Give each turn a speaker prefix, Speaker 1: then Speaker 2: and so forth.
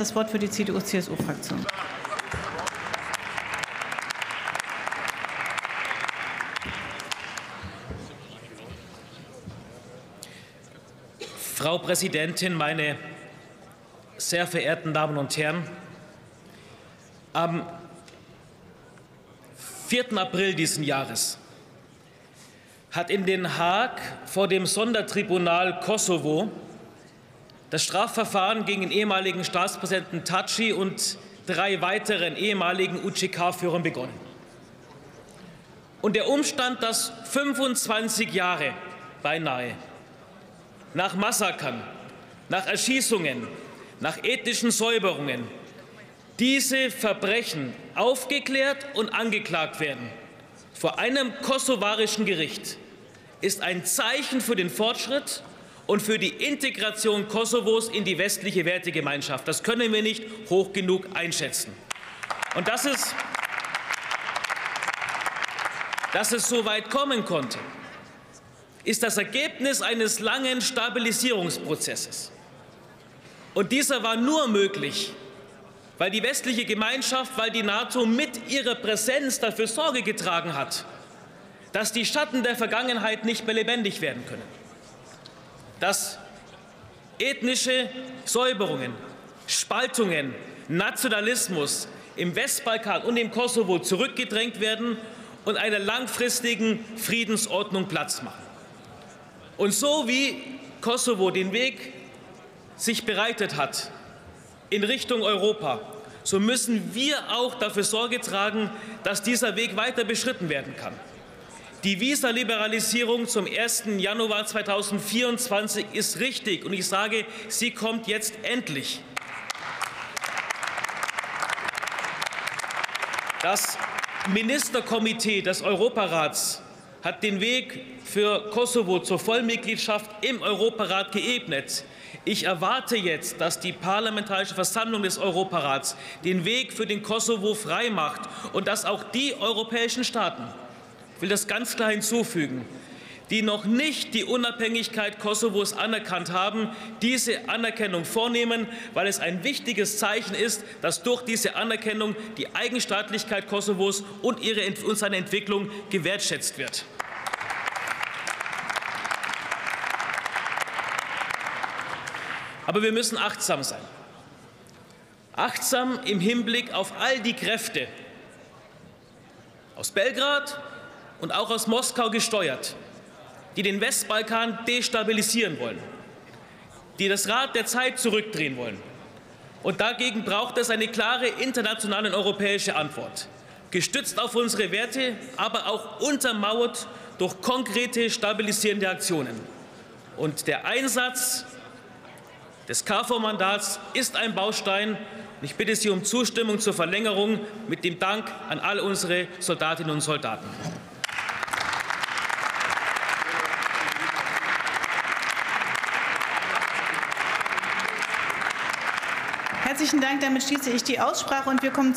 Speaker 1: Das Wort für die CDU-CSU-Fraktion.
Speaker 2: Frau Präsidentin, meine sehr verehrten Damen und Herren! Am 4. April dieses Jahres hat in Den Haag vor dem Sondertribunal Kosovo das Strafverfahren gegen den ehemaligen Staatspräsidenten Taci und drei weiteren ehemaligen UCK-Führern begonnen. Und der Umstand, dass 25 Jahre beinahe nach Massakern, nach Erschießungen, nach ethnischen Säuberungen diese Verbrechen aufgeklärt und angeklagt werden vor einem kosovarischen Gericht, ist ein Zeichen für den Fortschritt und für die Integration Kosovos in die westliche Wertegemeinschaft. Das können wir nicht hoch genug einschätzen. Und dass es, dass es so weit kommen konnte, ist das Ergebnis eines langen Stabilisierungsprozesses. Und dieser war nur möglich, weil die westliche Gemeinschaft, weil die NATO mit ihrer Präsenz dafür Sorge getragen hat, dass die Schatten der Vergangenheit nicht mehr lebendig werden können dass ethnische Säuberungen, Spaltungen, Nationalismus im Westbalkan und im Kosovo zurückgedrängt werden und einer langfristigen Friedensordnung Platz machen. Und so wie Kosovo den Weg sich bereitet hat in Richtung Europa, so müssen wir auch dafür Sorge tragen, dass dieser Weg weiter beschritten werden kann. Die Visa-Liberalisierung zum 1. Januar 2024 ist richtig, und ich sage, sie kommt jetzt endlich. Das Ministerkomitee des Europarats hat den Weg für Kosovo zur Vollmitgliedschaft im Europarat geebnet. Ich erwarte jetzt, dass die Parlamentarische Versammlung des Europarats den Weg für den Kosovo freimacht und dass auch die europäischen Staaten, ich will das ganz klar hinzufügen, die noch nicht die Unabhängigkeit Kosovos anerkannt haben, diese Anerkennung vornehmen, weil es ein wichtiges Zeichen ist, dass durch diese Anerkennung die Eigenstaatlichkeit Kosovos und, ihre, und seine Entwicklung gewertschätzt wird. Aber wir müssen achtsam sein. Achtsam im Hinblick auf all die Kräfte aus Belgrad, und auch aus Moskau gesteuert, die den Westbalkan destabilisieren wollen, die das Rad der Zeit zurückdrehen wollen. Und dagegen braucht es eine klare internationale und europäische Antwort, gestützt auf unsere Werte, aber auch untermauert durch konkrete stabilisierende Aktionen. Und der Einsatz des KFOR-Mandats ist ein Baustein. Ich bitte Sie um Zustimmung zur Verlängerung mit dem Dank an all unsere Soldatinnen und Soldaten.
Speaker 1: Herzlichen Dank. Damit schließe ich die Aussprache und wir kommen